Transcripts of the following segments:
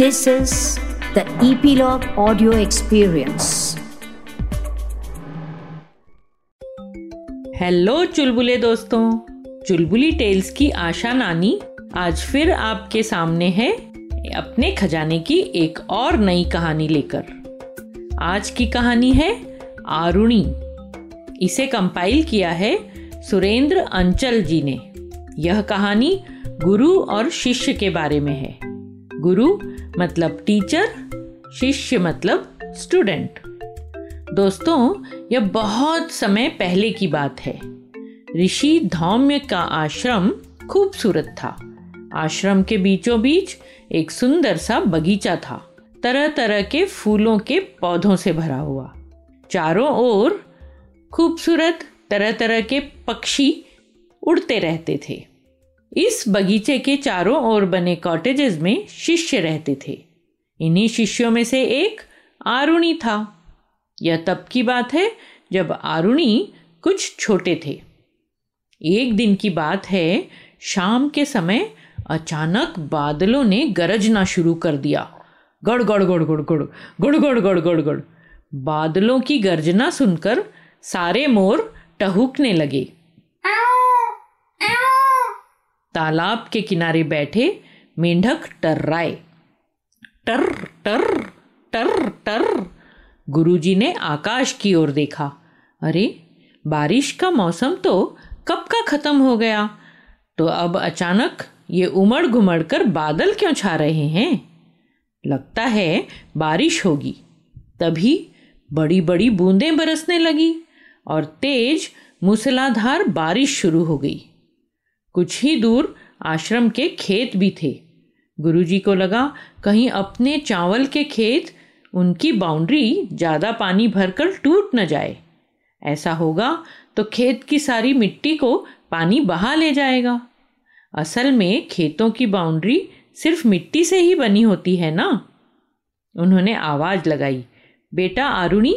This is the Epilogue Audio Experience. Hello चुलबुले दोस्तों। चुलबुली tales की आशा नानी आज फिर आपके सामने है अपने खजाने की एक और नई कहानी लेकर। आज की कहानी है आरुणी। इसे कंपाइल किया है सुरेंद्र अंचल जी ने। यह कहानी गुरु और शिष्य के बारे में है। गुरु मतलब टीचर, शिष्य मतलब स्टूडेंट। दोस्तों, यह बहुत समय पहले की बात है। ऋषि धौम्य का आश्रम खूबसूरत था। आश्रम के बीचों बीच एक सुंदर सा बगीचा था। तरह तरह के फूलों के पौधों से भरा हुआ। चारों ओर खूबसूरत तरह तरह के पक्षी उड़ते रहते थे। इस बगीचे के चारों ओर बने कॉटेजेस में शिष्य रहते थे। इन्हीं शिष्यों में से एक आरुणी था। यह तब की बात है जब आरुणी कुछ छोटे थे। एक दिन की बात है, शाम के समय अचानक बादलों ने गरजना शुरू कर दिया। गड़ गड़ गड़ गड़ गड़ गड़ गड़ गड़ गड़ गड़। बादलों की गर्जना सुनकर सारे मोर टहूकने लगे। तालाब के किनारे बैठे मेंढक टर्राए। टर टर टर टर गुरुजी ने आकाश की ओर देखा। अरे, बारिश का मौसम तो कब का खत्म हो गया? तो अब अचानक ये उमड़ घुमड़ कर बादल क्यों छा रहे हैं? लगता है बारिश होगी। तभी बड़ी बड़ी बूंदें बरसने लगी और तेज मूसलाधार बारिश शुरू हो गई। कुछ ही दूर आश्रम के खेत भी थे। गुरुजी को लगा, कहीं अपने चावल के खेत उनकी बाउंड्री ज़्यादा पानी भरकर टूट न जाए। ऐसा होगा तो खेत की सारी मिट्टी को पानी बहा ले जाएगा। असल में खेतों की बाउंड्री सिर्फ़ मिट्टी से ही बनी होती है ना? उन्होंने आवाज़ लगाई, बेटा आरुणी,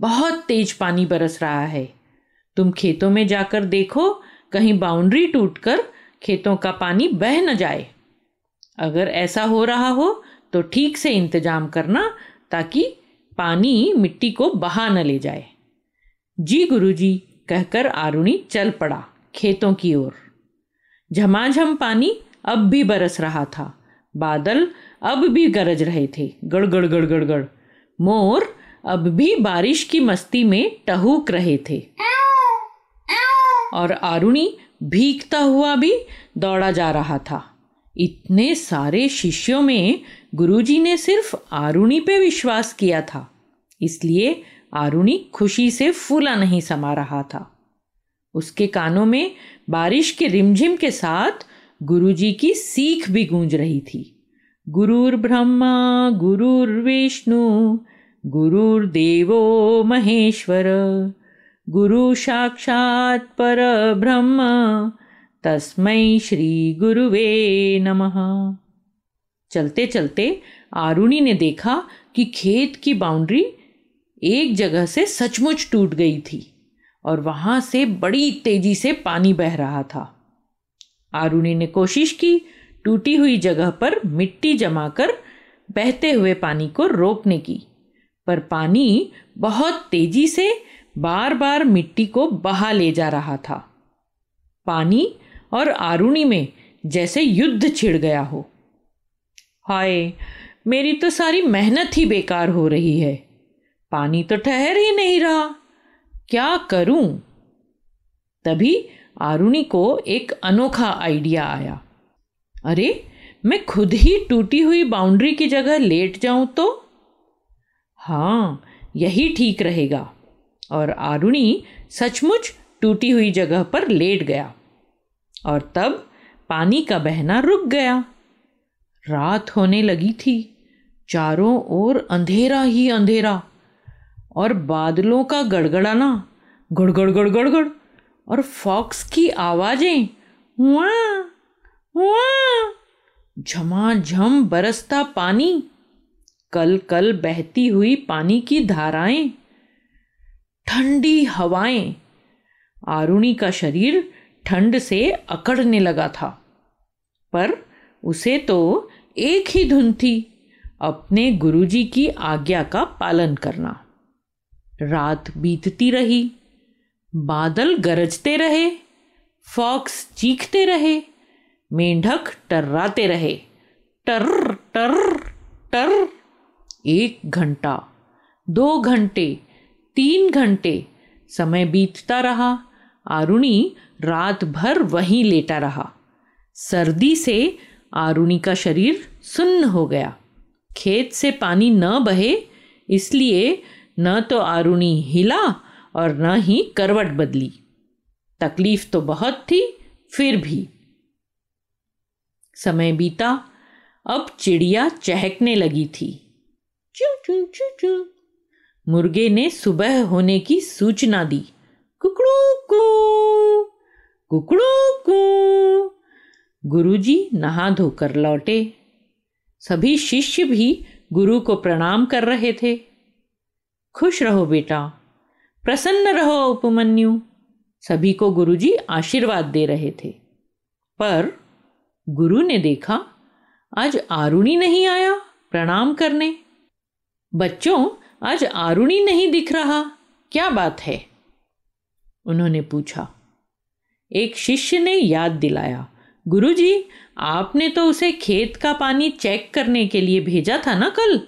बहुत तेज पानी बरस रहा है। तुम खेतों में जाकर देखो कहीं बाउंड्री टूटकर खेतों का पानी बह न जाए। अगर ऐसा हो रहा हो तो ठीक से इंतज़ाम करना ताकि पानी मिट्टी को बहा न ले जाए। जी गुरुजी, कहकर आरुणी चल पड़ा खेतों की ओर। झमाझम पानी अब भी बरस रहा था। बादल अब भी गरज रहे थे। गड़ गड़ गड़ गड़ गड़। मोर अब भी बारिश की मस्ती में टहूक रहे थे। और आरुणी भीगता हुआ भी दौड़ा जा रहा था। इतने सारे शिष्यों में गुरुजी ने सिर्फ़ आरुणी पे विश्वास किया था, इसलिए आरुणी खुशी से फूला नहीं समा रहा था। उसके कानों में बारिश के रिमझिम के साथ गुरुजी की सीख भी गूंज रही थी। गुरुर ब्रह्मा, गुरुर विष्णु गुरुर्देवो महेश्वर। गुरु साक्षात पर ब्रह्म तस्मै श्री गुरुवे नमः। चलते चलते आरुणी ने देखा कि खेत की बाउंड्री एक जगह से सचमुच टूट गई थी और वहाँ से बड़ी तेज़ी से पानी बह रहा था। आरुणी ने कोशिश की टूटी हुई जगह पर मिट्टी जमाकर बहते हुए पानी को रोकने की, पर पानी बहुत तेज़ी से बार बार मिट्टी को बहा ले जा रहा था। पानी और आरुणी में जैसे युद्ध छिड़ गया हो। हाय, मेरी तो सारी मेहनत ही बेकार हो रही है। पानी तो ठहर ही नहीं रहा। क्या करूँ? तभी आरुणी को एक अनोखा आइडिया आया। अरे, मैं खुद ही टूटी हुई बाउंड्री की जगह लेट जाऊँ तो? हाँ यही ठीक रहेगा। और आरुणी सचमुच टूटी हुई जगह पर लेट गया। और तब पानी का बहना रुक गया। रात होने लगी थी। चारों ओर अंधेरा ही अंधेरा। और बादलों का गड़गड़ाना। गड़गड़ गड़गड़, गड़। और फॉक्स की आवाज़ें। हुआ झमाझम बरसता पानी। कल कल बहती हुई पानी की धाराएँ। ठंडी हवाएँ। आरुणी का शरीर ठंड से अकड़ने लगा था। पर उसे तो एक ही धुन थी, अपने गुरुजी की आज्ञा का पालन करना। रात बीतती रही, बादल गरजते रहे, फॉक्स चीखते रहे, मेंढक टर्राते रहे टर टर टर एक घंटा, दो घंटे तीन घंटे समय बीतता रहा। आरुणी रात भर वहीं लेटा रहा। सर्दी से आरुणी का शरीर सुन्न हो गया। खेत से पानी न बहे, इसलिए न तो आरुणी हिला और न ही करवट बदली। तकलीफ़ तो बहुत थी, फिर भी। समय बीता, अब चिड़िया चहकने लगी थी। चू चू चू चू। मुर्गे ने सुबह होने की सूचना दी। कुकड़ू, कू। कुकड़ू, कू। गुरुजी नहा धोकर लौटे। सभी शिष्य भी गुरु को प्रणाम कर रहे थे। खुश रहो बेटा। प्रसन्न रहो उपमन्यु। सभी को गुरुजी आशीर्वाद दे रहे थे। पर गुरु ने देखा, आज आरुणी नहीं आया प्रणाम करने। बच्चों आज आरुणी नहीं दिख रहा। क्या बात है? उन्होंने पूछा। एक शिष्य ने याद दिलाया। गुरुजी, आपने तो उसे खेत का पानी चेक करने के लिए भेजा था ना कल?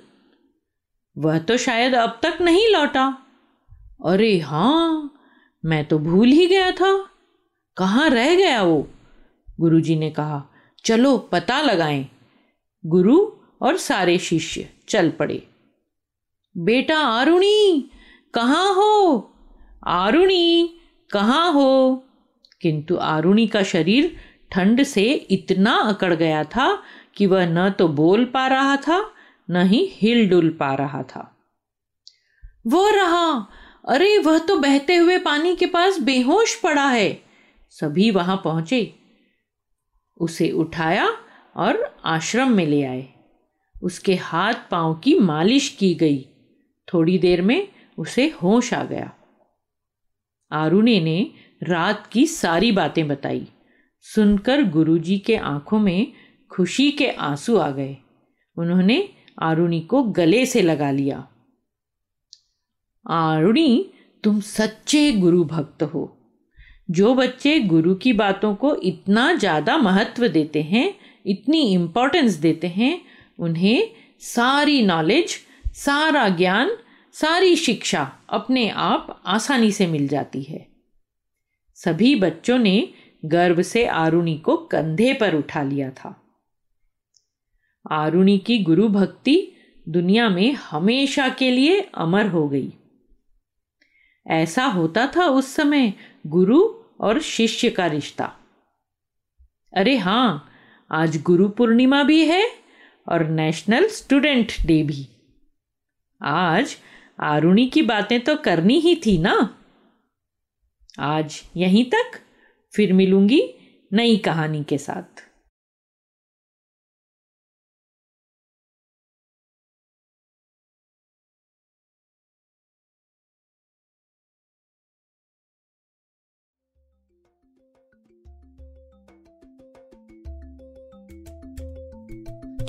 वह तो शायद अब तक नहीं लौटा। अरे हाँ मैं तो भूल ही गया था। कहाँ रह गया वो? गुरुजी ने कहा, चलो पता लगाएँ। गुरु और सारे शिष्य, चल पड़े। बेटा आरुणी, कहाँ हो? आरुणी, कहाँ हो? किंतु आरुणी का शरीर ठंड से इतना अकड़ गया था कि वह न तो बोल पा रहा था, न ही हिल डुल पा रहा था। वो रहा, अरे, वह तो बहते हुए पानी के पास बेहोश पड़ा है। सभी वहाँ पहुँचे। उसे उठाया और आश्रम में ले आए। उसके हाथ पाँव की मालिश की गई। थोड़ी देर में उसे होश आ गया। आरुणे ने रात की सारी बातें बताई। सुनकर गुरुजी के आँखों में खुशी के आँसू आ गए। उन्होंने आरुणी को गले से लगा लिया। आरुणी, तुम सच्चे गुरु भक्त हो। जो बच्चे गुरु की बातों को इतना ज़्यादा महत्व देते हैं, इतनी इम्पोर्टेंस देते हैं, उन्हें सारी नॉलेज सारा ज्ञान, सारी शिक्षा अपने आप आसानी से मिल जाती है। सभी बच्चों ने गर्व से आरुणी को कंधे पर उठा लिया था। आरुणी की गुरु भक्ति दुनिया में हमेशा के लिए अमर हो गई। ऐसा होता था उस समय गुरु और शिष्य का रिश्ता। अरे हाँ आज गुरु पूर्णिमा भी है और नेशनल स्टूडेंट डे भी। आज आरुणी की बातें तो करनी ही थी ना। आज यहीं तक फिर मिलूँगी नई कहानी के साथ।